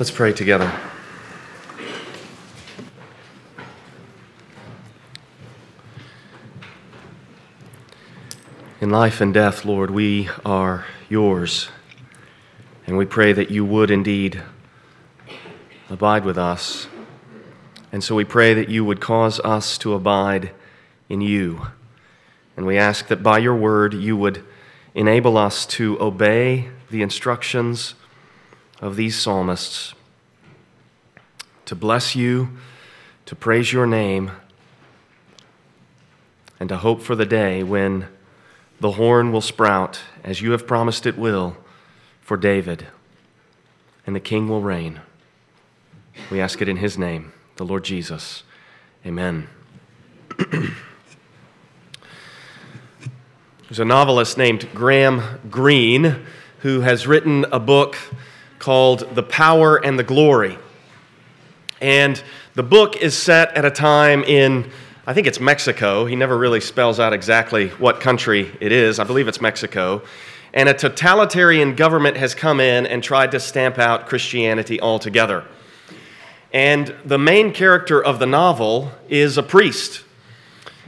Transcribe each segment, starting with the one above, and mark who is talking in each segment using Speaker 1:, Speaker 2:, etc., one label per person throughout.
Speaker 1: Let's pray together. In life and death, Lord, we are yours. And we pray that you would indeed abide with us. And so we pray that you would cause us to abide in you. And we ask that by your word you would enable us to obey the instructions of these psalmists, to bless you, to praise your name, and to hope for the day when the horn will sprout, as you have promised it will, for David, and the king will reign. We ask it in his name, the Lord Jesus. Amen. There's a novelist named Graham Greene who has written a book called The Power and the Glory. And the book is set at a time in, I think it's Mexico. He never really spells out exactly what country it is. I believe it's Mexico. And a totalitarian government has come in and tried to stamp out Christianity altogether. And the main character of the novel is a priest.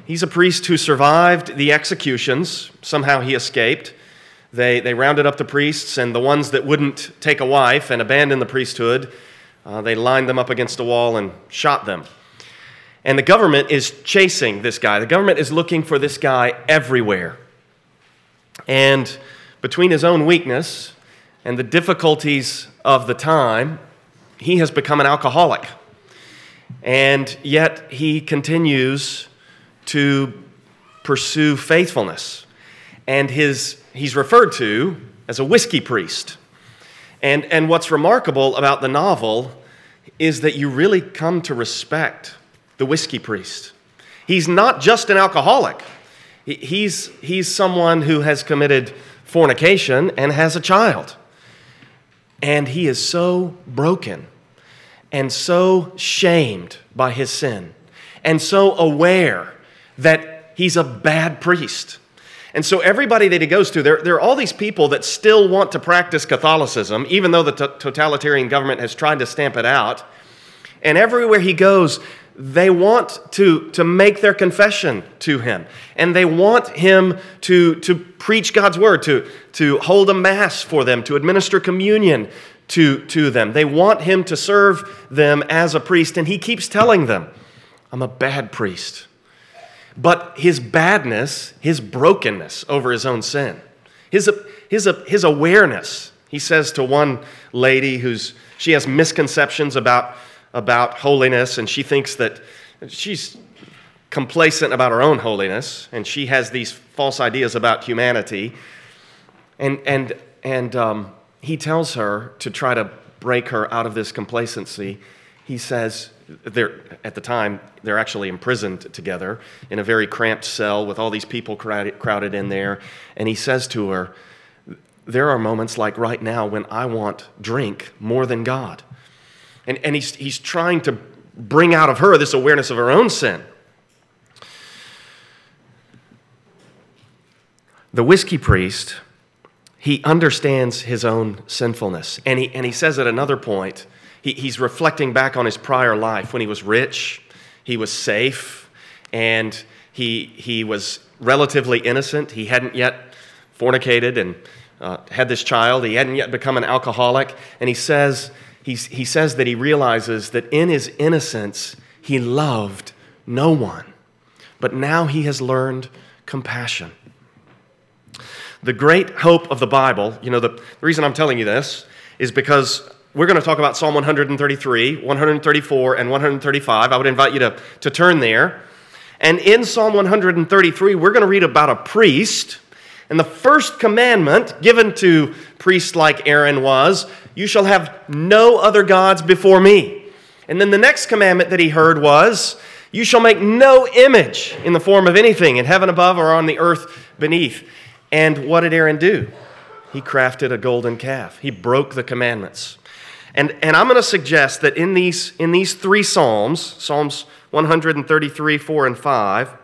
Speaker 1: He's a priest who survived the executions. Somehow he escaped. They, they rounded up the priests, and the ones that wouldn't take a wife and abandon the priesthood, uh, they lined them up against a wall and shot them. And the government is chasing this guy. The government is looking for this guy everywhere. And between his own weakness and the difficulties of the time, he has become an alcoholic. And yet he continues to pursue faithfulness. And his he's referred to as a whiskey priest. And, and what's remarkable about the novel is that you really come to respect the whiskey priest. He's not just an alcoholic, he's, he's someone who has committed fornication and has a child. And he is so broken and so shamed by his sin and so aware that he's a bad priest and so, everybody that he goes to, there, there are all these people that still want to practice Catholicism, even though the t- totalitarian government has tried to stamp it out. And everywhere he goes, they want to, to make their confession to him. And they want him to, to preach God's word, to, to hold a mass for them, to administer communion to, to them. They want him to serve them as a priest. And he keeps telling them, I'm a bad priest but his badness, his brokenness over his own sin, his, his, his awareness. He says to one lady who's, she has misconceptions about, about holiness, and she thinks that she's complacent about her own holiness, and she has these false ideas about humanity. And, and, and um, he tells her to try to break her out of this complacency. He says, they're, at the time, they're actually imprisoned together in a very cramped cell with all these people crowded, crowded in there. And he says to her, There are moments like right now when I want drink more than God. And, and he's, he's trying to bring out of her this awareness of her own sin. The whiskey priest, he understands his own sinfulness. And he, and he says at another point, he, he's reflecting back on his prior life when he was rich, he was safe, and he, he was relatively innocent. He hadn't yet fornicated and uh, had this child. He hadn't yet become an alcoholic. And he says, he's, he says that he realizes that in his innocence, he loved no one. But now he has learned compassion. The great hope of the Bible, you know, the, the reason I'm telling you this is because we're going to talk about Psalm 133, 134, and 135. I would invite you to, to turn there. And in Psalm 133, we're going to read about a priest. And the first commandment given to priests like Aaron was, You shall have no other gods before me. And then the next commandment that he heard was, You shall make no image in the form of anything in heaven above or on the earth beneath. And what did Aaron do? He crafted a golden calf, he broke the commandments. And, and I'm going to suggest that in these, in these three Psalms, Psalms 133, 4, and 5,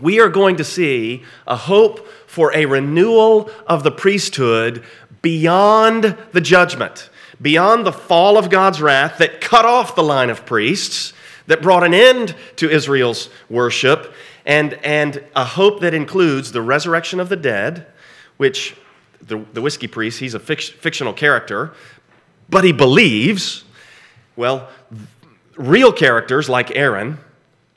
Speaker 1: we are going to see a hope for a renewal of the priesthood beyond the judgment, beyond the fall of God's wrath that cut off the line of priests, that brought an end to Israel's worship, and, and a hope that includes the resurrection of the dead, which the, the whiskey priest, he's a fic- fictional character, but he believes. Well, real characters like Aaron,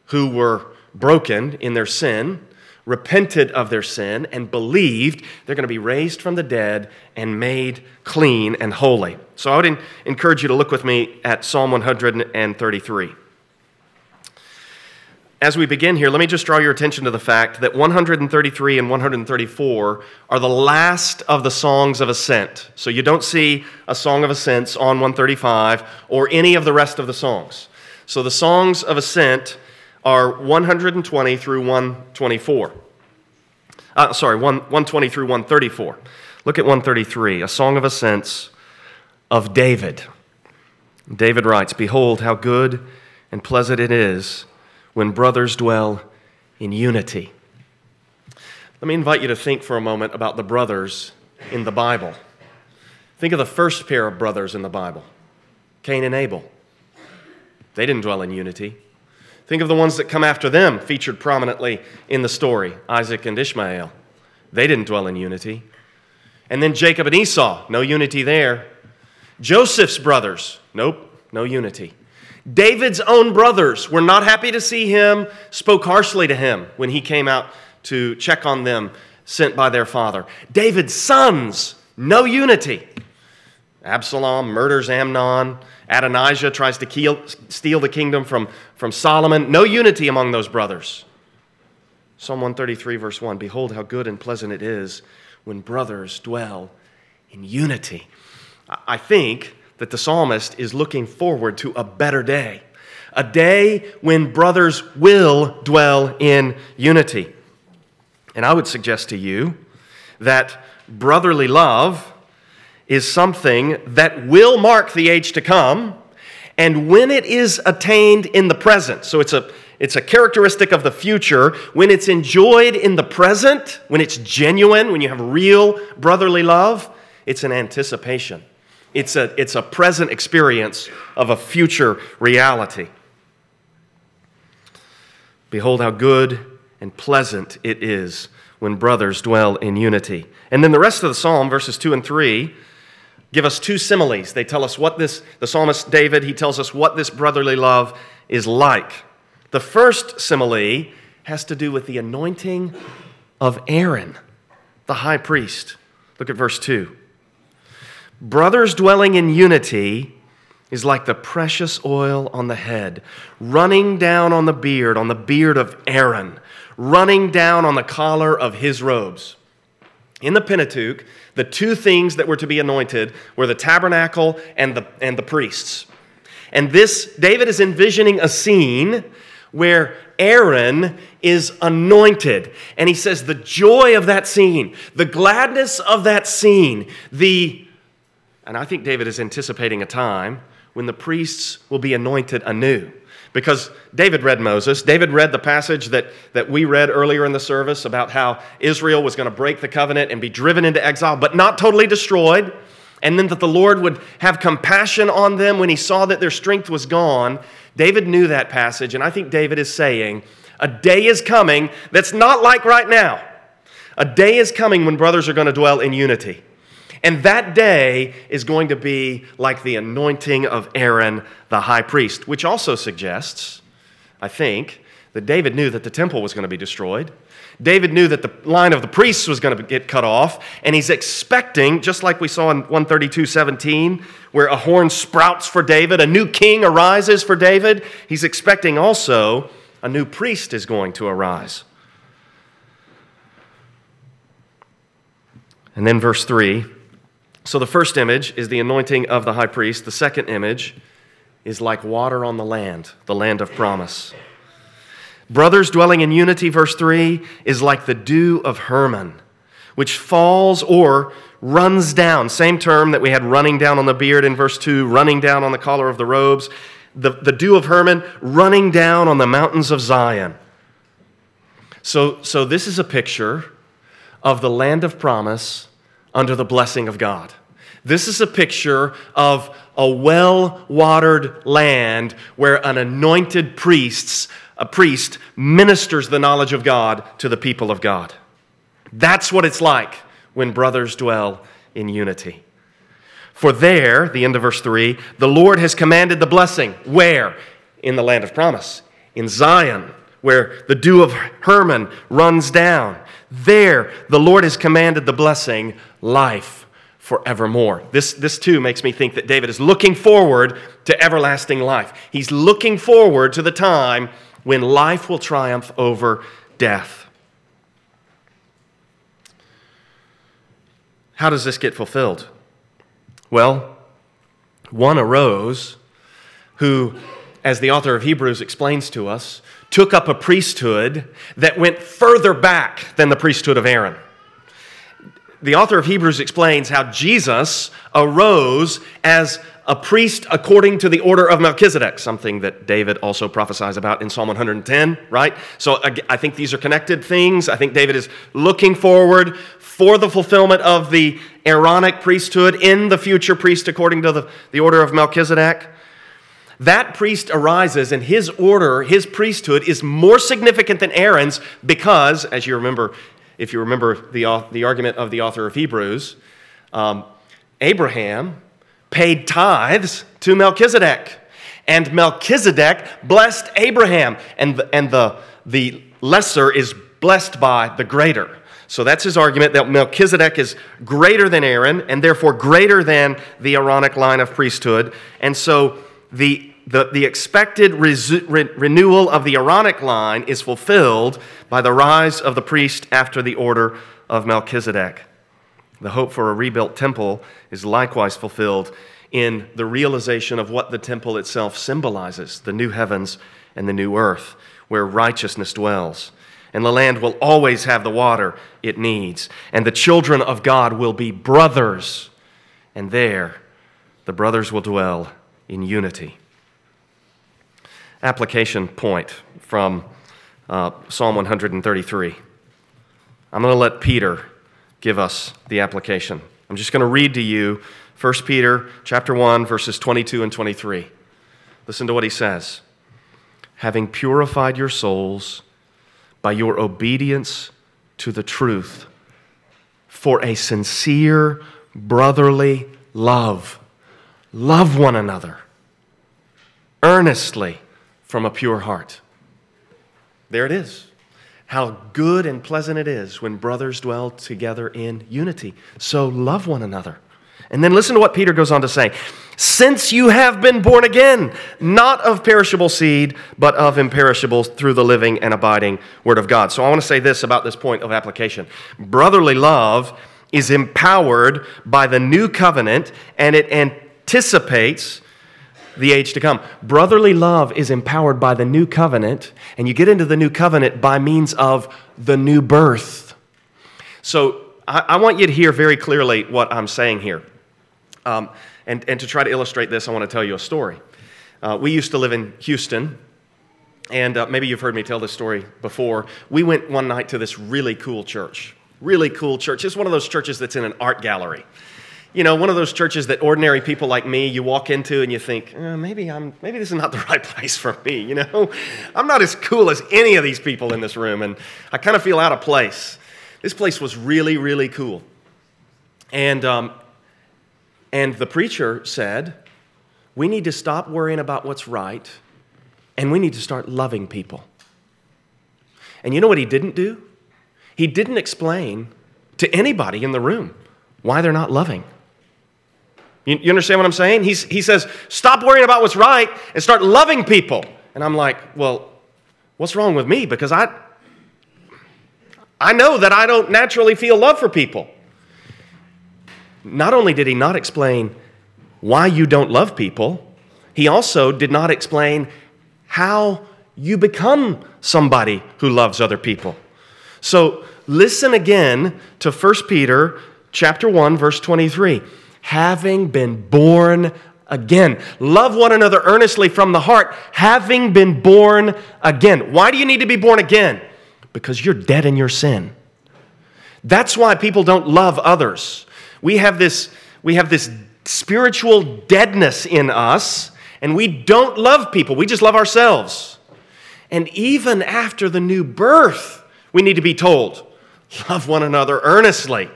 Speaker 1: who were broken in their sin, repented of their sin, and believed they're going to be raised from the dead and made clean and holy. So I would encourage you to look with me at Psalm 133 as we begin here, let me just draw your attention to the fact that 133 and 134 are the last of the songs of ascent. So you don't see a song of ascents on 135 or any of the rest of the songs. So the songs of ascent are 120 through 124. Uh, sorry, 120 through 134. Look at 133, a song of ascents of David. David writes, Behold, how good and pleasant it is when brothers dwell in unity. Let me invite you to think for a moment about the brothers in the Bible. Think of the first pair of brothers in the Bible Cain and Abel. They didn't dwell in unity. Think of the ones that come after them, featured prominently in the story Isaac and Ishmael. They didn't dwell in unity. And then Jacob and Esau, no unity there. Joseph's brothers, nope, no unity. David's own brothers were not happy to see him, spoke harshly to him when he came out to check on them, sent by their father. David's sons, no unity. Absalom murders Amnon. Adonijah tries to kill, steal the kingdom from, from Solomon. No unity among those brothers. Psalm 133, verse 1 Behold, how good and pleasant it is when brothers dwell in unity. I think that the psalmist is looking forward to a better day, a day when brothers will dwell in unity. And I would suggest to you that brotherly love is something that will mark the age to come, and when it is attained in the present, so it's a it's a characteristic of the future. When it's enjoyed in the present, when it's genuine, when you have real brotherly love, it's an anticipation it's a, it's a present experience of a future reality. Behold, how good and pleasant it is when brothers dwell in unity. And then the rest of the psalm, verses 2 and 3, give us two similes. They tell us what this, the psalmist David, he tells us what this brotherly love is like. The first simile has to do with the anointing of Aaron, the high priest. Look at verse 2. Brothers dwelling in unity is like the precious oil on the head, running down on the beard, on the beard of Aaron, running down on the collar of his robes. In the Pentateuch, the two things that were to be anointed were the tabernacle and the, and the priests. And this, David is envisioning a scene where Aaron is anointed. And he says the joy of that scene, the gladness of that scene, the and I think David is anticipating a time when the priests will be anointed anew. Because David read Moses. David read the passage that, that we read earlier in the service about how Israel was going to break the covenant and be driven into exile, but not totally destroyed. And then that the Lord would have compassion on them when he saw that their strength was gone. David knew that passage, and I think David is saying, A day is coming that's not like right now. A day is coming when brothers are going to dwell in unity. And that day is going to be like the anointing of Aaron, the high priest, which also suggests, I think, that David knew that the temple was going to be destroyed. David knew that the line of the priests was going to get cut off, and he's expecting, just like we saw in 132 17, where a horn sprouts for David, a new king arises for David, he's expecting also a new priest is going to arise. And then verse 3 so the first image is the anointing of the high priest. The second image is like water on the land, the land of promise. Brothers dwelling in unity, verse 3, is like the dew of Hermon, which falls or runs down. Same term that we had running down on the beard in verse 2, running down on the collar of the robes. The, the dew of Hermon running down on the mountains of Zion. So, so this is a picture of the land of promise under the blessing of God. This is a picture of a well watered land where an anointed priest, a priest ministers the knowledge of God to the people of God. That's what it's like when brothers dwell in unity. For there, the end of verse 3, the Lord has commanded the blessing. Where? In the land of promise, in Zion, where the dew of Hermon runs down. There, the Lord has commanded the blessing, life forevermore. This, this too makes me think that David is looking forward to everlasting life. He's looking forward to the time when life will triumph over death. How does this get fulfilled? Well, one arose who, as the author of Hebrews explains to us, took up a priesthood that went further back than the priesthood of Aaron. The author of Hebrews explains how Jesus arose as a priest according to the order of Melchizedek, something that David also prophesies about in Psalm 110, right? So I think these are connected things. I think David is looking forward for the fulfillment of the Aaronic priesthood in the future priest according to the, the order of Melchizedek. That priest arises, and his order, his priesthood, is more significant than Aaron's because, as you remember, if you remember the, the argument of the author of Hebrews, um, Abraham paid tithes to Melchizedek. And Melchizedek blessed Abraham, and the, and the, the lesser is blessed by the greater. So that's his argument that Melchizedek is greater than Aaron and therefore greater than the Aaronic line of priesthood. And so the the, the expected resu- re- renewal of the Aaronic line is fulfilled by the rise of the priest after the order of Melchizedek. The hope for a rebuilt temple is likewise fulfilled in the realization of what the temple itself symbolizes the new heavens and the new earth, where righteousness dwells. And the land will always have the water it needs. And the children of God will be brothers. And there, the brothers will dwell in unity application point from uh, Psalm 133. I'm going to let Peter give us the application. I'm just going to read to you 1 Peter chapter 1 verses 22 and 23. Listen to what he says. Having purified your souls by your obedience to the truth for a sincere brotherly love, love one another earnestly from a pure heart. There it is. How good and pleasant it is when brothers dwell together in unity. So love one another. And then listen to what Peter goes on to say. Since you have been born again, not of perishable seed, but of imperishable through the living and abiding Word of God. So I want to say this about this point of application. Brotherly love is empowered by the new covenant, and it anticipates the age to come. Brotherly love is empowered by the new covenant, and you get into the new covenant by means of the new birth. So I, I want you to hear very clearly what I'm saying here. Um, and, and to try to illustrate this, I want to tell you a story. Uh, we used to live in Houston, and uh, maybe you've heard me tell this story before. We went one night to this really cool church. Really cool church. It's one of those churches that's in an art gallery you know, one of those churches that ordinary people like me, you walk into and you think, eh, maybe I'm, maybe this is not the right place for me. You know, I'm not as cool as any of these people in this room, and I kind of feel out of place. This place was really, really cool, and um, and the preacher said, we need to stop worrying about what's right, and we need to start loving people. And you know what he didn't do? He didn't explain to anybody in the room why they're not loving. You, you understand what I'm saying? He's, he says, stop worrying about what's right and start loving people. And I'm like, well, what's wrong with me? Because I, I know that I don't naturally feel love for people. Not only did he not explain why you don't love people, he also did not explain how you become somebody who loves other people. So listen again to 1 Peter chapter 1 verse 23 having been born again. Love one another earnestly from the heart, having been born again. Why do you need to be born again? Because you're dead in your sin. That's why people don't love others. We have this we have this spiritual deadness in us, and we don't love people. We just love ourselves. And even after the new birth, we need to be told, love one another earnestly.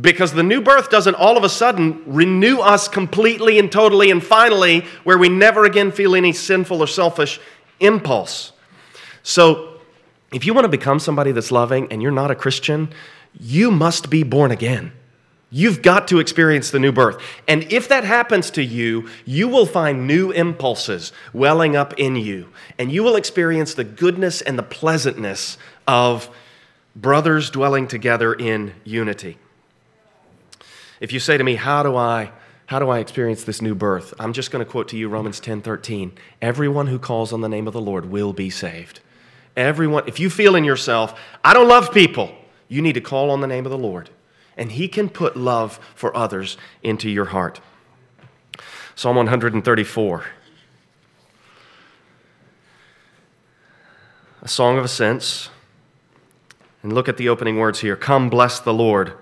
Speaker 1: Because the new birth doesn't all of a sudden renew us completely and totally and finally, where we never again feel any sinful or selfish impulse. So, if you want to become somebody that's loving and you're not a Christian, you must be born again. You've got to experience the new birth. And if that happens to you, you will find new impulses welling up in you. And you will experience the goodness and the pleasantness of brothers dwelling together in unity. If you say to me, How do I? How do I experience this new birth? I'm just going to quote to you Romans 10 13. Everyone who calls on the name of the Lord will be saved. Everyone, if you feel in yourself, I don't love people, you need to call on the name of the Lord and He can put love for others into your heart. Psalm 134. A song of ascents. And look at the opening words here Come, bless the Lord,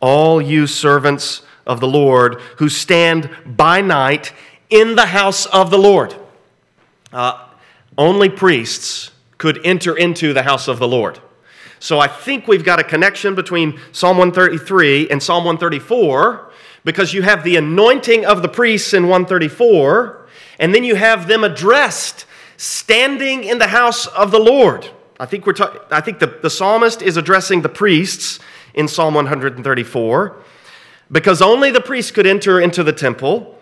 Speaker 1: all you servants of the Lord who stand by night in the house of the Lord. Uh, only priests could enter into the house of the Lord. So I think we've got a connection between Psalm 133 and Psalm 134 because you have the anointing of the priests in 134, and then you have them addressed standing in the house of the Lord. I think, we're ta- I think the, the psalmist is addressing the priests in Psalm 134 because only the priests could enter into the temple.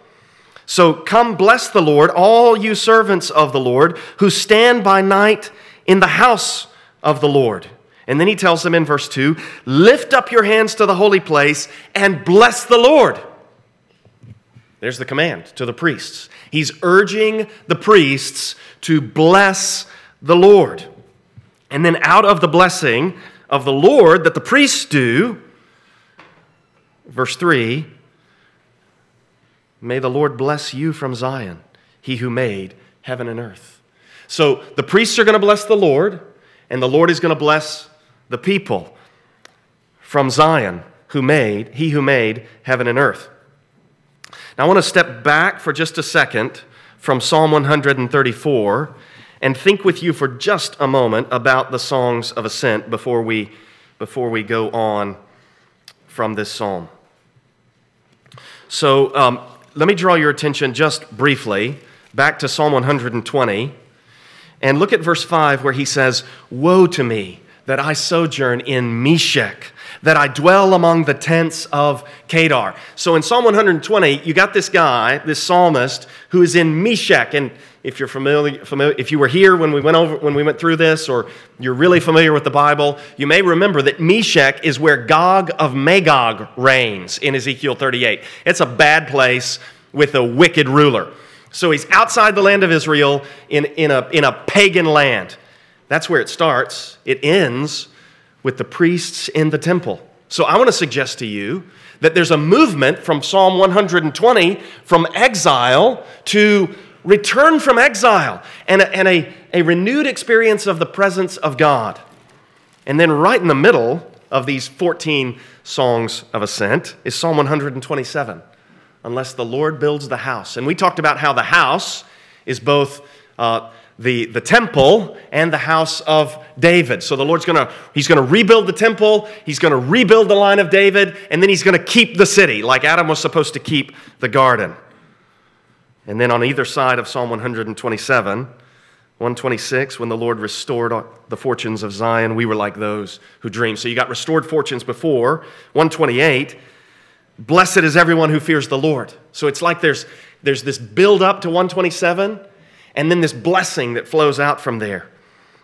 Speaker 1: So come bless the Lord, all you servants of the Lord who stand by night in the house of the Lord. And then he tells them in verse 2 lift up your hands to the holy place and bless the Lord. There's the command to the priests. He's urging the priests to bless the Lord. And then out of the blessing of the Lord that the priests do, verse 3 May the Lord bless you from Zion, he who made heaven and earth. So the priests are going to bless the Lord, and the Lord is going to bless the people from Zion who made, he who made heaven and earth. Now I want to step back for just a second from Psalm 134 and think with you for just a moment about the songs of ascent before we, before we go on from this psalm. So um, let me draw your attention just briefly back to Psalm 120 and look at verse 5 where he says, Woe to me! that I sojourn in Meshech, that I dwell among the tents of Kedar. So in Psalm 120, you got this guy, this psalmist, who is in Meshech. And if you're familiar, familiar, if you were here when we went over when we went through this, or you're really familiar with the Bible, you may remember that Meshech is where Gog of Magog reigns in Ezekiel 38. It's a bad place with a wicked ruler. So he's outside the land of Israel in, in, a, in a pagan land. That's where it starts. It ends with the priests in the temple. So I want to suggest to you that there's a movement from Psalm 120 from exile to return from exile and a, and a, a renewed experience of the presence of God. And then, right in the middle of these 14 songs of ascent is Psalm 127 Unless the Lord builds the house. And we talked about how the house is both. Uh, the, the temple and the house of David. So the Lord's gonna, he's gonna rebuild the temple, he's gonna rebuild the line of David, and then he's gonna keep the city, like Adam was supposed to keep the garden. And then on either side of Psalm 127, 126, when the Lord restored the fortunes of Zion, we were like those who dream. So you got restored fortunes before. 128, blessed is everyone who fears the Lord. So it's like there's, there's this build up to 127 and then this blessing that flows out from there.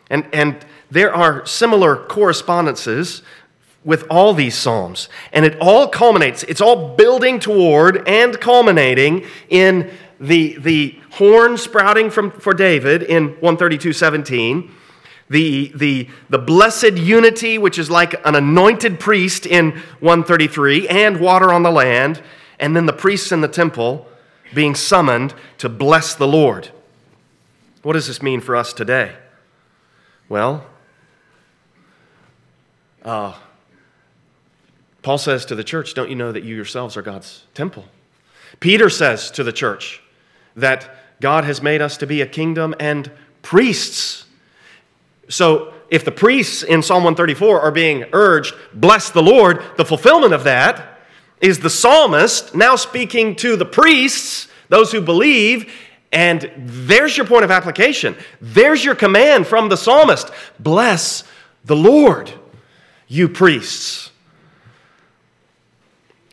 Speaker 1: And, and there are similar correspondences with all these Psalms. And it all culminates, it's all building toward and culminating in the, the horn sprouting from, for David in 132 17. The, the, the blessed unity, which is like an anointed priest in 133, and water on the land, and then the priests in the temple being summoned to bless the Lord. What does this mean for us today? Well, uh, Paul says to the church, Don't you know that you yourselves are God's temple? Peter says to the church that God has made us to be a kingdom and priests. So, if the priests in Psalm 134 are being urged, bless the Lord, the fulfillment of that is the psalmist now speaking to the priests, those who believe, and there's your point of application. There's your command from the psalmist bless the Lord, you priests.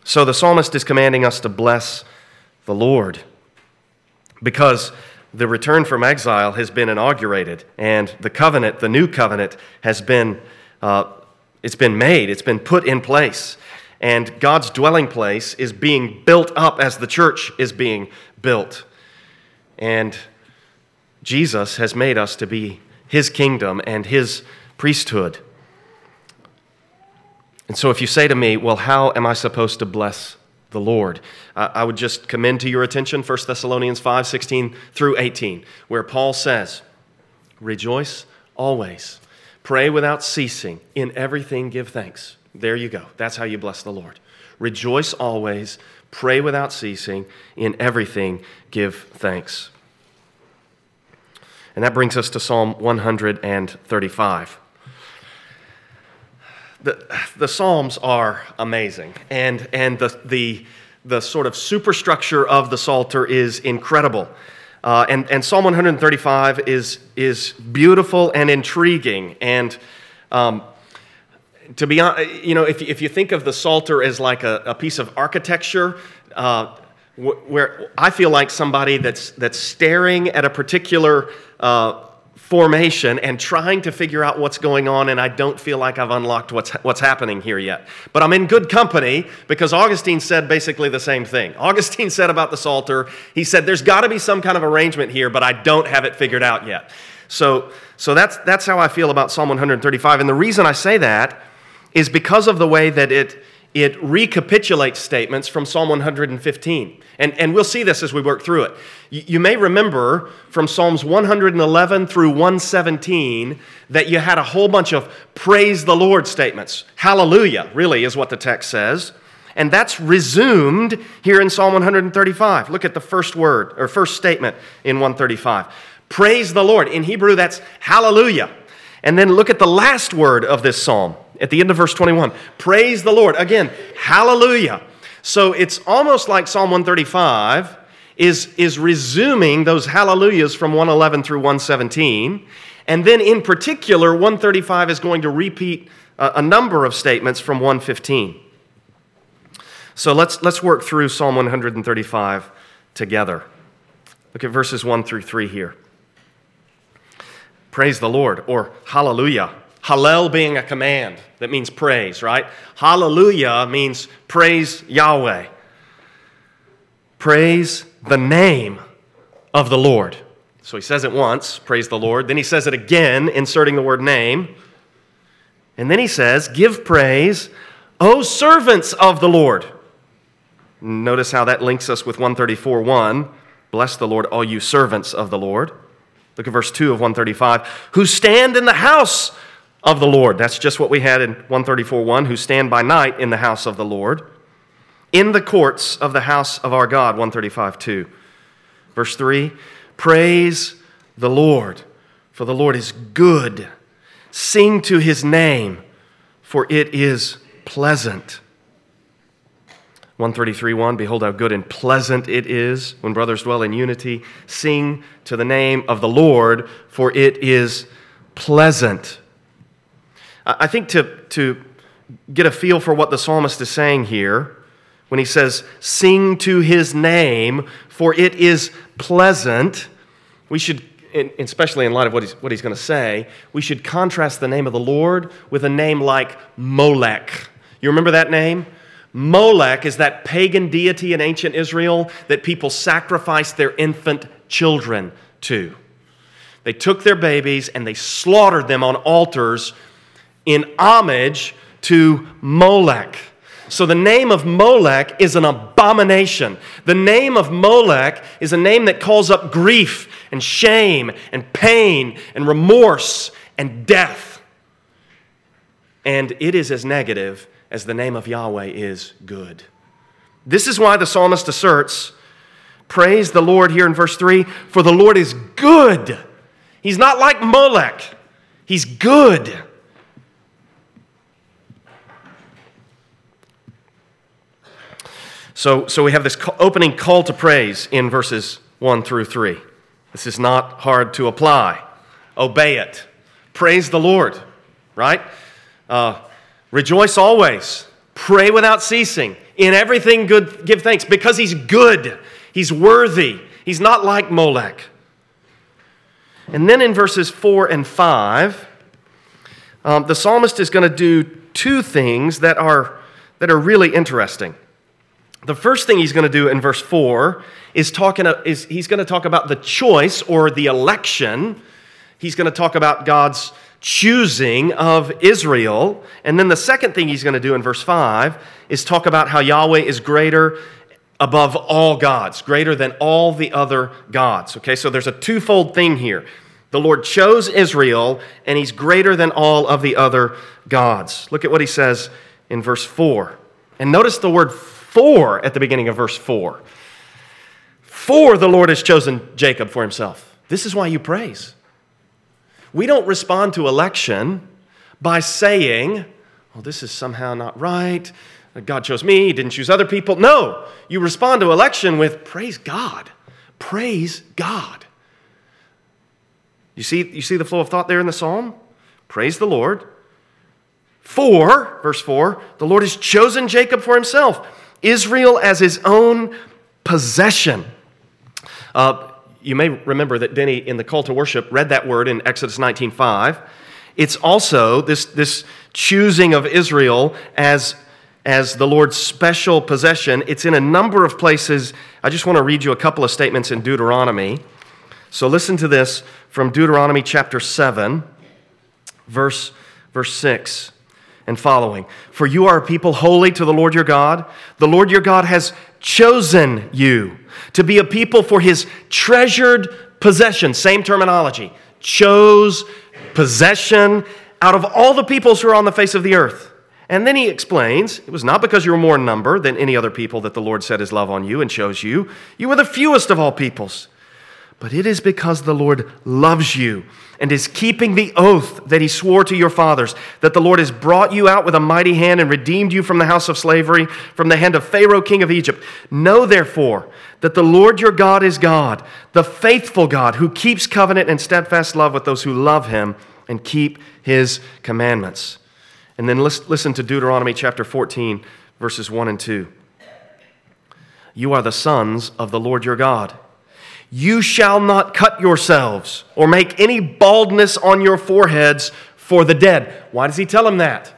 Speaker 1: So the psalmist is commanding us to bless the Lord because the return from exile has been inaugurated and the covenant, the new covenant, has been, uh, it's been made, it's been put in place. And God's dwelling place is being built up as the church is being built. And Jesus has made us to be his kingdom and his priesthood. And so if you say to me, well, how am I supposed to bless the Lord. Uh, I would just commend to your attention 1 Thessalonians 5 16 through 18, where Paul says, Rejoice always, pray without ceasing, in everything give thanks. There you go. That's how you bless the Lord. Rejoice always, pray without ceasing, in everything give thanks. And that brings us to Psalm 135 the, the Psalms are amazing, and, and the, the, the sort of superstructure of the Psalter is incredible. Uh, and, and Psalm 135 is, is beautiful and intriguing. And um, to be honest, you know, if, if you think of the Psalter as like a, a piece of architecture, uh, where I feel like somebody that's, that's staring at a particular uh, formation and trying to figure out what's going on, and I don't feel like I've unlocked what's, what's happening here yet. But I'm in good company because Augustine said basically the same thing. Augustine said about the Psalter, he said, There's got to be some kind of arrangement here, but I don't have it figured out yet. So, so that's, that's how I feel about Psalm 135. And the reason I say that is because of the way that it, it recapitulates statements from Psalm 115. And, and we'll see this as we work through it. You, you, may remember from Psalms 111 through 117 that you had a whole bunch of praise the Lord statements. Hallelujah, really, is what the text says. And that's resumed here in Psalm 135. Look at the first word or first statement in 135. Praise the Lord. In Hebrew, that's hallelujah. And then look at the last word of this psalm at the end of verse 21. Praise the Lord. Again, hallelujah. So it's almost like Psalm 135 is, is resuming those hallelujahs from 111 through 117. And then in particular, 135 is going to repeat a, a number of statements from 115. So let's, let's work through Psalm 135 together. Look at verses 1 through 3 here. Praise the Lord, or hallelujah. Hallel being a command that means praise, right? Hallelujah means praise Yahweh. Praise the name of the Lord. So he says it once, praise the Lord. Then he says it again, inserting the word name. And then he says, Give praise, O servants of the Lord. Notice how that links us with 134 1. Bless the Lord, all you servants of the Lord. Look at verse 2 of 135. Who stand in the house of the Lord. That's just what we had in 134:1 who stand by night in the house of the Lord. In the courts of the house of our God, 135:2. Verse 3, praise the Lord, for the Lord is good. Sing to his name, for it is pleasant. 133:1 Behold how good and pleasant it is when brothers dwell in unity. Sing to the name of the Lord, for it is pleasant. I think to, to get a feel for what the psalmist is saying here, when he says, Sing to his name, for it is pleasant, we should, especially in light of what he's, what he's going to say, we should contrast the name of the Lord with a name like Molech. You remember that name? Molech is that pagan deity in ancient Israel that people sacrificed their infant children to. They took their babies and they slaughtered them on altars in homage to Molech. So the name of Molech is an abomination. The name of Molech is a name that calls up grief and shame and pain and remorse and death. And it is as negative as the name of Yahweh is good. This is why the psalmist asserts, Praise the Lord here in verse 3 for the Lord is good. He's not like Molech, he's good. So, so we have this opening call to praise in verses 1 through 3. This is not hard to apply. Obey it. Praise the Lord, right? Uh, rejoice always. Pray without ceasing. In everything, good, give thanks because He's good. He's worthy. He's not like Molech. And then in verses 4 and 5, um, the psalmist is going to do two things that are, that are really interesting. The first thing he's going to do in verse 4 is, talking, uh, is he's going to talk about the choice or the election. He's going to talk about God's choosing of Israel. And then the second thing he's going to do in verse 5 is talk about how Yahweh is greater above all gods, greater than all the other gods. Okay, so there's a twofold thing here. The Lord chose Israel, and he's greater than all of the other gods. Look at what he says in verse 4. And notice the word for at the beginning of verse 4. For the Lord has chosen Jacob for himself. This is why you praise. We don't respond to election by saying, well, this is somehow not right. God chose me, he didn't choose other people. No, you respond to election with praise God. Praise God. You see, you see the flow of thought there in the psalm? Praise the Lord. For, verse 4, the Lord has chosen Jacob for himself. Israel as his own possession. Uh, you may remember that Denny in the call to worship read that word in Exodus 19:5. It's also this, this choosing of Israel as, as the Lord's special possession. It's in a number of places. I just want to read you a couple of statements in Deuteronomy. So listen to this from Deuteronomy chapter 7, verse, verse 6 and following. For you are a people holy to the Lord your God. The Lord your God has chosen you to be a people for his treasured possession. Same terminology. Chose, possession, out of all the peoples who are on the face of the earth. And then he explains it was not because you were more in number than any other people that the Lord set his love on you and chose you. You were the fewest of all peoples. But it is because the Lord loves you and is keeping the oath that he swore to your fathers, that the Lord has brought you out with a mighty hand and redeemed you from the house of slavery, from the hand of Pharaoh, king of Egypt. Know therefore that the Lord your God is God, the faithful God, who keeps covenant and steadfast love with those who love him and keep his commandments. And then listen to Deuteronomy chapter 14, verses 1 and 2. You are the sons of the Lord your God. You shall not cut yourselves or make any baldness on your foreheads for the dead. Why does he tell them that?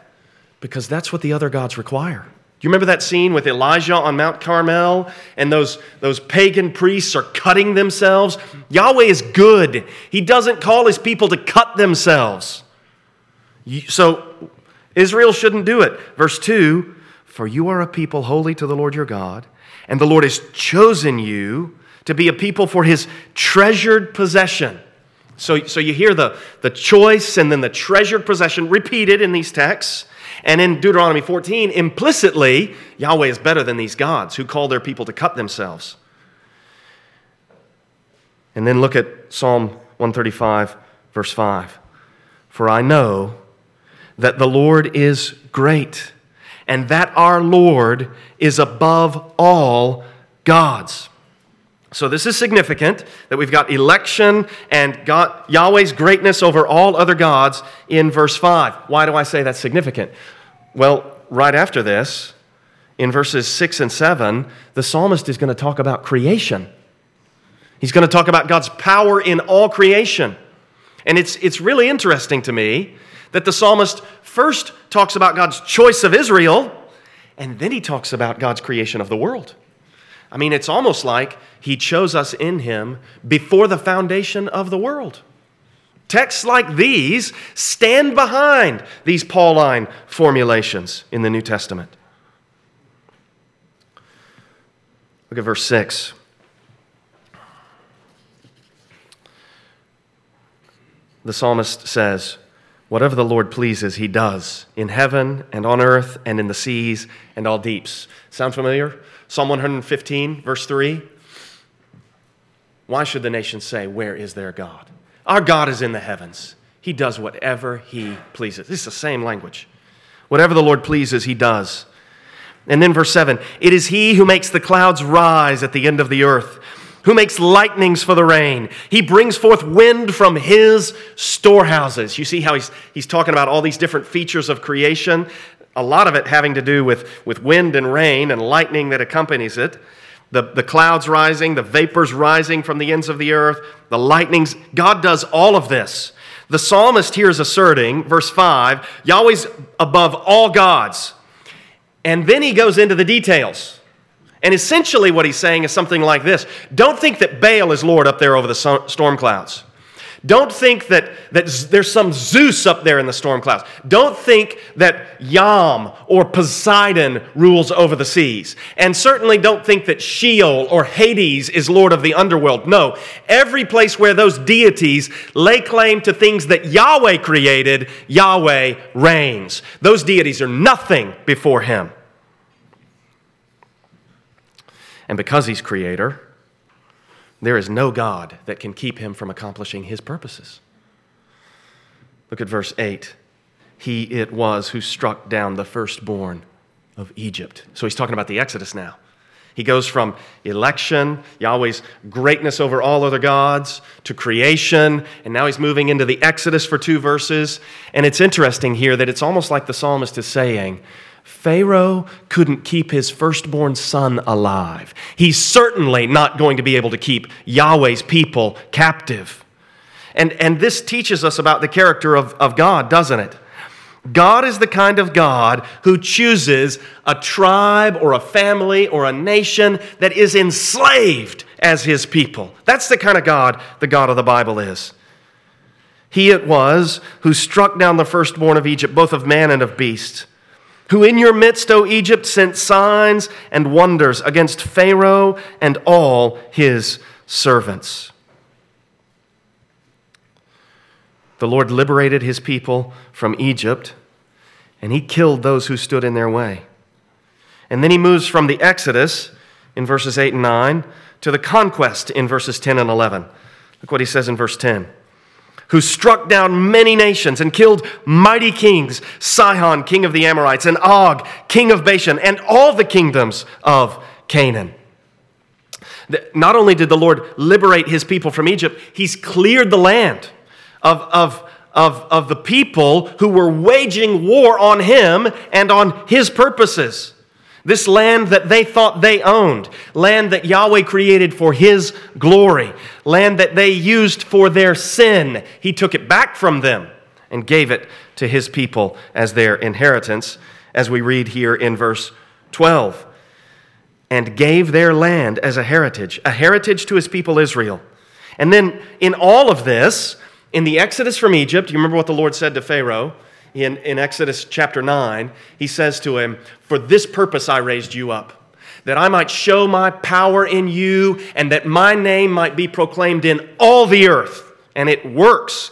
Speaker 1: Because that's what the other gods require. You remember that scene with Elijah on Mount Carmel and those, those pagan priests are cutting themselves? Yahweh is good. He doesn't call his people to cut themselves. So Israel shouldn't do it. Verse 2 For you are a people holy to the Lord your God, and the Lord has chosen you to be a people for his treasured possession. So, so you hear the, the choice and then the treasured possession repeated in these texts. And in Deuteronomy 14, implicitly, Yahweh is better than these gods who call their people to cut themselves. And then look at Psalm 135, verse 5. For I know that the Lord is great, and that our Lord is above all gods. So this is significant that we've got election and God, Yahweh's greatness over all other gods in verse 5. Why do I say that's significant? Well, right after this, in verses 6 and 7, the psalmist is going to talk about creation. He's going to talk about God's power in all creation. And it's, it's really interesting to me that the psalmist first talks about God's choice of Israel, and then he talks about God's creation of the world. I mean, it's almost like he chose us in him before the foundation of the world. Texts like these stand behind these Pauline formulations in the New Testament. Look at verse 6. The psalmist says, Whatever the Lord pleases, he does in heaven and on earth and in the seas and all deeps. Sound familiar? Psalm 115, verse 3. Why should the nations say, Where is their God? Our God is in the heavens. He does whatever he pleases. This is the same language. Whatever the Lord pleases, he does. And then verse 7 It is he who makes the clouds rise at the end of the earth who makes lightnings for the rain. He brings forth wind from his storehouses. You see how he's, he's talking about all these different features of creation, a lot of it having to do with, with wind and rain and lightning that accompanies it. The, the clouds rising, the vapors rising from the ends of the earth, the lightnings. God does all of this. The psalmist here is asserting, verse 5, Yahweh's above all gods. And then he goes into the details. And essentially, what he's saying is something like this Don't think that Baal is Lord up there over the storm clouds. Don't think that, that there's some Zeus up there in the storm clouds. Don't think that Yam or Poseidon rules over the seas. And certainly don't think that Sheol or Hades is Lord of the underworld. No, every place where those deities lay claim to things that Yahweh created, Yahweh reigns. Those deities are nothing before him. And because he's creator, there is no God that can keep him from accomplishing his purposes. Look at verse 8. He it was who struck down the firstborn of Egypt. So he's talking about the Exodus now. He goes from election, Yahweh's greatness over all other gods, to creation, and now he's moving into the Exodus for two verses. And it's interesting here that it's almost like the psalmist is saying, Pharaoh couldn't keep his firstborn son alive. He's certainly not going to be able to keep Yahweh's people captive. And, and this teaches us about the character of, of God, doesn't it? God is the kind of God who chooses a tribe or a family or a nation that is enslaved as his people. That's the kind of God the God of the Bible is. He it was who struck down the firstborn of Egypt, both of man and of beast who in your midst, O Egypt, sent signs and wonders against Pharaoh and all his servants. The Lord liberated his people from Egypt, and he killed those who stood in their way. And then he moves from the Exodus in verses 8 and 9 to the conquest in verses 10 and 11. Look what he says in verse 10 who struck down many nations and killed mighty kings Sihon, king of the Amorites, and Og, king of Bashan, and all the kingdoms of Canaan. Not only did the Lord liberate his people from Egypt, he's cleared the land of, of, of, of the people who were waging war on him and on his purposes. This land that they thought they owned, land that Yahweh created for His glory, land that they used for their sin, He took it back from them and gave it to His people as their inheritance, as we read here in verse 12. And gave their land as a heritage, a heritage to His people Israel. And then in all of this, in the Exodus from Egypt, you remember what the Lord said to Pharaoh? In, in Exodus chapter 9, he says to him, For this purpose I raised you up, that I might show my power in you, and that my name might be proclaimed in all the earth. And it works.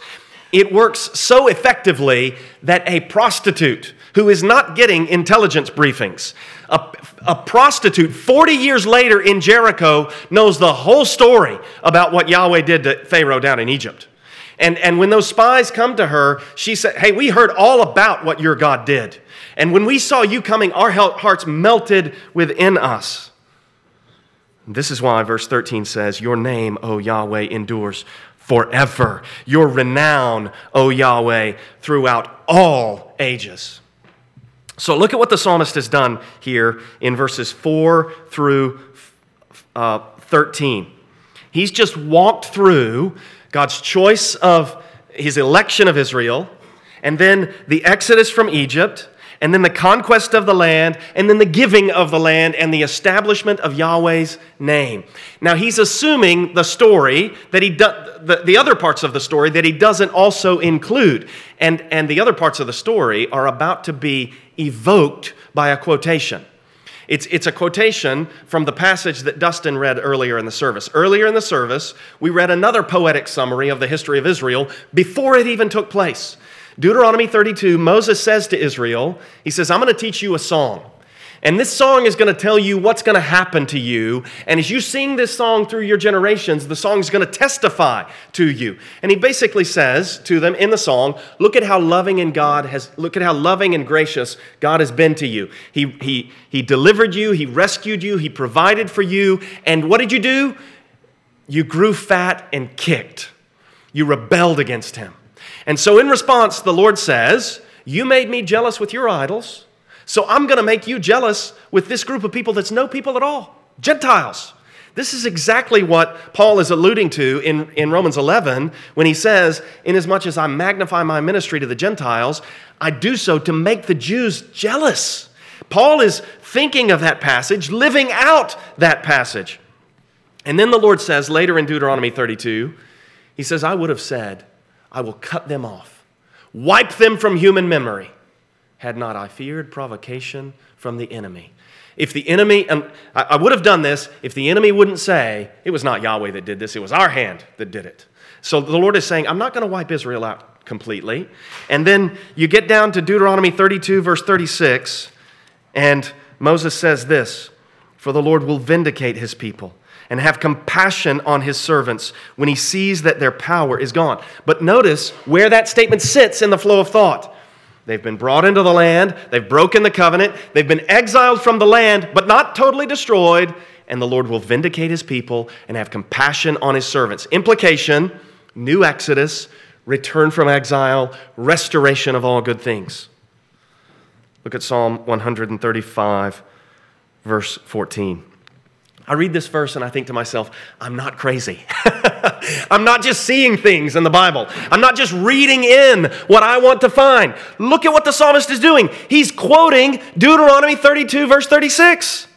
Speaker 1: It works so effectively that a prostitute who is not getting intelligence briefings, a, a, prostitute 40 years later in Jericho knows the whole story about what Yahweh did to Pharaoh down in Egypt. And, and when those spies come to her, she said, Hey, we heard all about what your God did. And when we saw you coming, our hearts melted within us. This is why verse 13 says, Your name, O Yahweh, endures forever. Your renown, O Yahweh, throughout all ages. So look at what the psalmist has done here in verses 4 through uh, 13. He's just walked through God's choice of his election of Israel, and then the exodus from Egypt, and then the conquest of the land, and then the giving of the land, and the establishment of Yahweh's name. Now, he's assuming the story that he does, the, the other parts of the story that he doesn't also include. And, and the other parts of the story are about to be evoked by a quotation. It's, it's a quotation from the passage that Dustin read earlier in the service. Earlier in the service, we read another poetic summary of the history of Israel before it even took place. Deuteronomy 32, Moses says to Israel, He says, I'm going to teach you a song. And this song is going to tell you what's going to happen to you. And as you sing this song through your generations, the song is going to testify to you. And he basically says to them in the song, look at how loving and God has look at how loving and gracious God has been to you. He he he delivered you, he rescued you, he provided for you. And what did you do? You grew fat and kicked. You rebelled against him. And so in response, the Lord says, You made me jealous with your idols. So I'm going to make you jealous with this group of people that's no people at all Gentiles. This is exactly what Paul is alluding to in, in Romans 11 when he says, Inasmuch as I magnify my ministry to the Gentiles, I do so to make the Jews jealous. Paul is thinking of that passage, living out that passage. And then the Lord says later in Deuteronomy 32, He says, I would have said, I will cut them off, wipe them from human memory had not I feared provocation from the enemy. If the enemy, um, and I would have done this if the enemy wouldn't say, it was not Yahweh that did this, it was our hand that did it. So the Lord is saying, I'm not going to wipe Israel out completely. And then you get down to Deuteronomy 32, verse 36, and Moses says this For the Lord will vindicate his people and have compassion on his servants when he sees that their power is gone. But notice where that statement sits in the flow of thought. They've been brought into the land, they've broken the covenant, they've been exiled from the land, but not totally destroyed, and the Lord will vindicate his people and have compassion on his servants. Implication new exodus, return from exile, restoration of all good things. Look at Psalm 135, verse 14. I read this verse and I think to myself, I'm not crazy. I'm not just seeing things in the Bible. I'm not just reading in what I want to find. Look at what the psalmist is doing. He's quoting Deuteronomy 32, verse 36.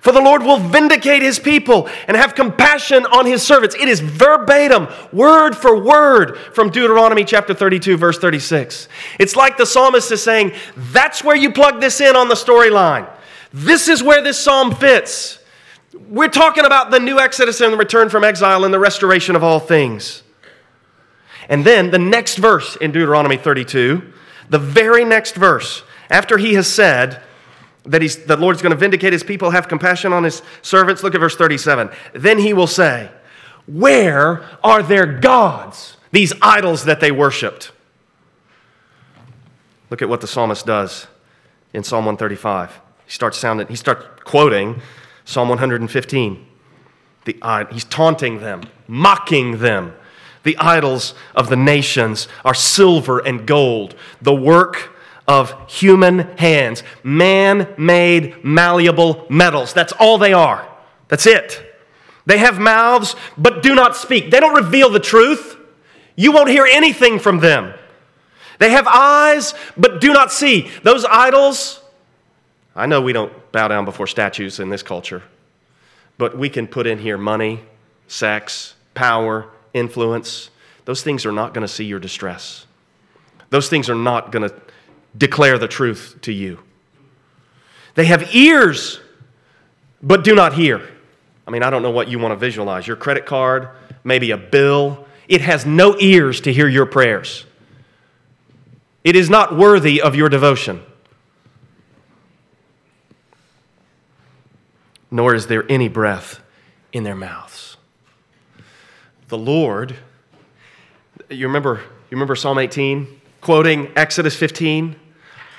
Speaker 1: For the Lord will vindicate his people and have compassion on his servants. It is verbatim, word for word from Deuteronomy chapter 32, verse 36. It's like the psalmist is saying, That's where you plug this in on the storyline. This is where this psalm fits. We're talking about the new Exodus and the return from exile and the restoration of all things. And then the next verse in Deuteronomy 32, the very next verse, after he has said that he's, the Lord's going to vindicate his people, have compassion on his servants, look at verse 37. Then he will say, Where are their gods, these idols that they worshiped? Look at what the psalmist does in Psalm 135. He starts sounding, he starts quoting Psalm 115. The, he's taunting them, mocking them. The idols of the nations are silver and gold, the work of human hands, man made malleable metals. That's all they are. That's it. They have mouths, but do not speak. They don't reveal the truth. You won't hear anything from them. They have eyes, but do not see. Those idols, I know we don't bow down before statues in this culture, but we can put in here money, sex, power, influence. Those things are not going to see your distress. Those things are not going to declare the truth to you. They have ears, but do not hear. I mean, I don't know what you want to visualize your credit card, maybe a bill. It has no ears to hear your prayers. It is not worthy of your devotion. Nor is there any breath in their mouths. The Lord, you remember, you remember Psalm 18, quoting Exodus 15?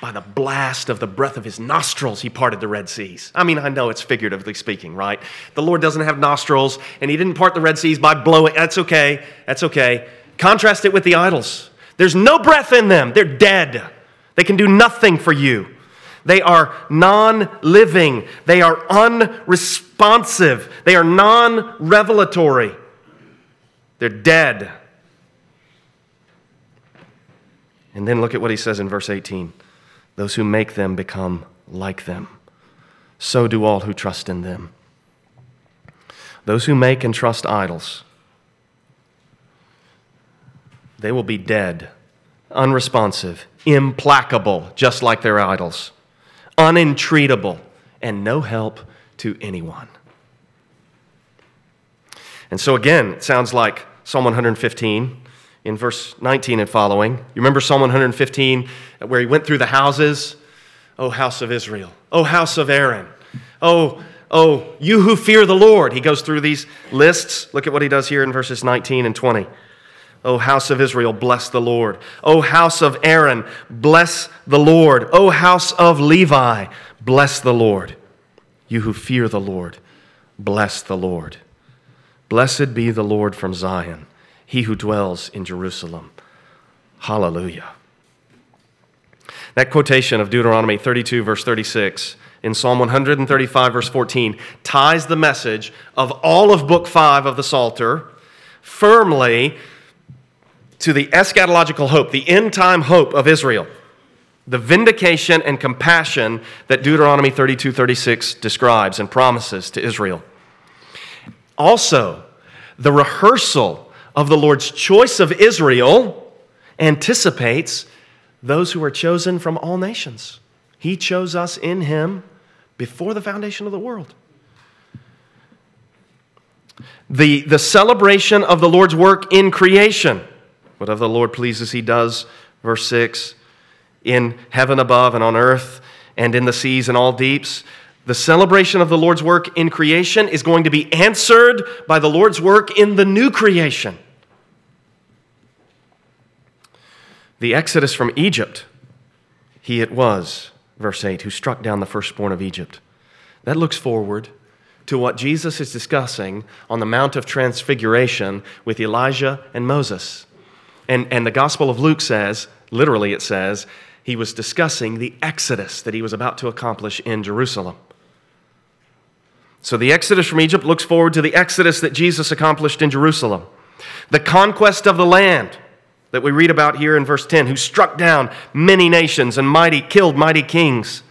Speaker 1: By the blast of the breath of his nostrils, he parted the Red Seas. I mean, I know it's figuratively speaking, right? The Lord doesn't have nostrils, and he didn't part the Red Seas by blowing. That's okay. That's okay. Contrast it with the idols. There's no breath in them, they're dead. They can do nothing for you. They are non living. They are unresponsive. They are non revelatory. They're dead. And then look at what he says in verse 18 those who make them become like them. So do all who trust in them. Those who make and trust idols, they will be dead, unresponsive, implacable, just like their idols unentreatable, and no help to anyone. And so, again, it sounds like Psalm 115. in verse 19 and following. You remember Psalm 115 where he went through the houses? O house of Israel, O house of Aaron, O, oh, you who fear the Lord. He goes through these lists. Look at what he does here in verses 19 and 20. O house of Israel, bless the Lord. O house of Aaron, bless the Lord. O house of Levi, bless the Lord. You who fear the Lord, bless the Lord. Blessed be the Lord from Zion, he who dwells in Jerusalem. Hallelujah. That quotation of Deuteronomy 32, verse 36, in Psalm 135, verse 14, ties the message of all of Book 5 of the Psalter firmly to the eschatological hope, the end time hope of Israel, the vindication and compassion that Deuteronomy 32 36 describes and promises to Israel. Also, the rehearsal of the Lord's choice of Israel anticipates those who are chosen from all nations. He chose us in Him before the foundation of the world. The, the celebration of the Lord's work in creation. Whatever the Lord pleases, He does. Verse 6 In heaven above and on earth and in the seas and all deeps. The celebration of the Lord's work in creation is going to be answered by the Lord's work in the new creation. The exodus from Egypt, he it was, verse 8, who struck down the firstborn of Egypt. That looks forward to what Jesus is discussing on the Mount of Transfiguration with Elijah and Moses. And, and the Gospel of Luke says, literally it says, he was discussing the exodus that he was about to accomplish in Jerusalem. So the exodus from Egypt looks forward to the exodus that Jesus accomplished in Jerusalem. The conquest of the land that we read about here in verse 10, who struck down many nations and mighty, killed mighty kings.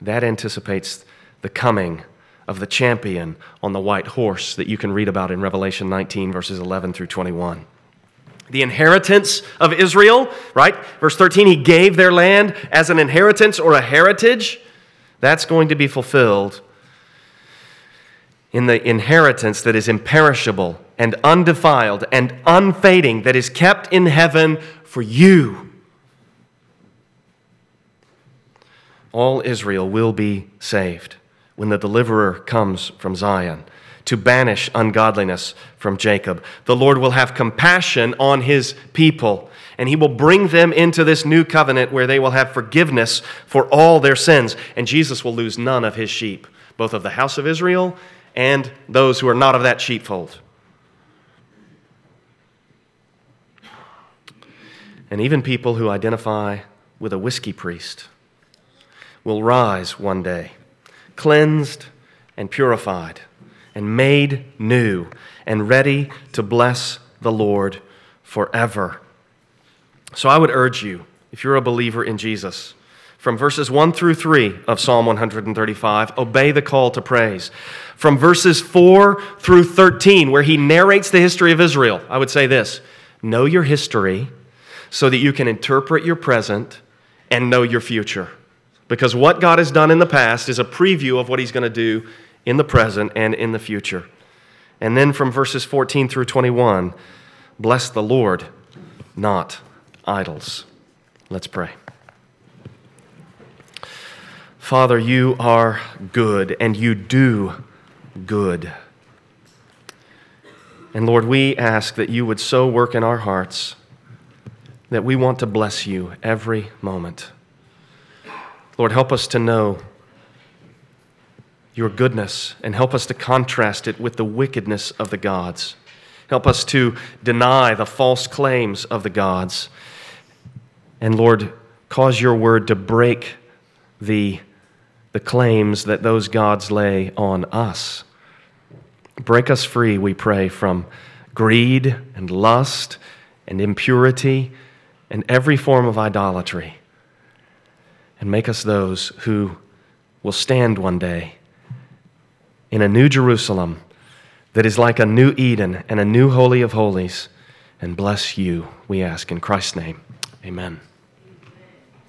Speaker 1: That anticipates the coming of the champion on the white horse that you can read about in Revelation 19, verses 11 through 21. The inheritance of Israel, right? Verse 13, he gave their land as an inheritance or a heritage. That's going to be fulfilled in the inheritance that is imperishable and undefiled and unfading that is kept in heaven for you. All Israel will be saved when the deliverer comes from Zion to banish ungodliness from Jacob. The Lord will have compassion on his people, and he will bring them into this new covenant where they will have forgiveness for all their sins, and Jesus will lose none of his sheep, both of the house of Israel and those who are not of that sheepfold. And even people who identify with a whiskey priest will rise one day, cleansed and purified, and made new, and ready to bless the Lord forever. So I would urge you, if you're a believer in Jesus, from verses 1 through 3 of Psalm 135, obey the call to praise. From verses 4 through 13, where he narrates the history of Israel, I would say this know your history so that you can interpret your present and know your future. Because what God has done in the past is a preview of what He's going to do in the present and in the future. And then from verses 14 through 21, bless the Lord, not idols. Let's pray. Father, you are good and you do good. And Lord, we ask that you would so work in our hearts that we want to bless you every moment. Lord, help us to know your goodness and help us to contrast it with the wickedness of the gods. Help us to deny the false claims of the gods. And Lord, cause your word to break the, the claims that those gods lay on us. Break us free, we pray, from greed and lust and impurity and every form of idolatry, and make us those who will stand one day in a new Jerusalem that is like a new Eden and a new Holy of Holies, and bless you, we ask in Christ's name. Amen.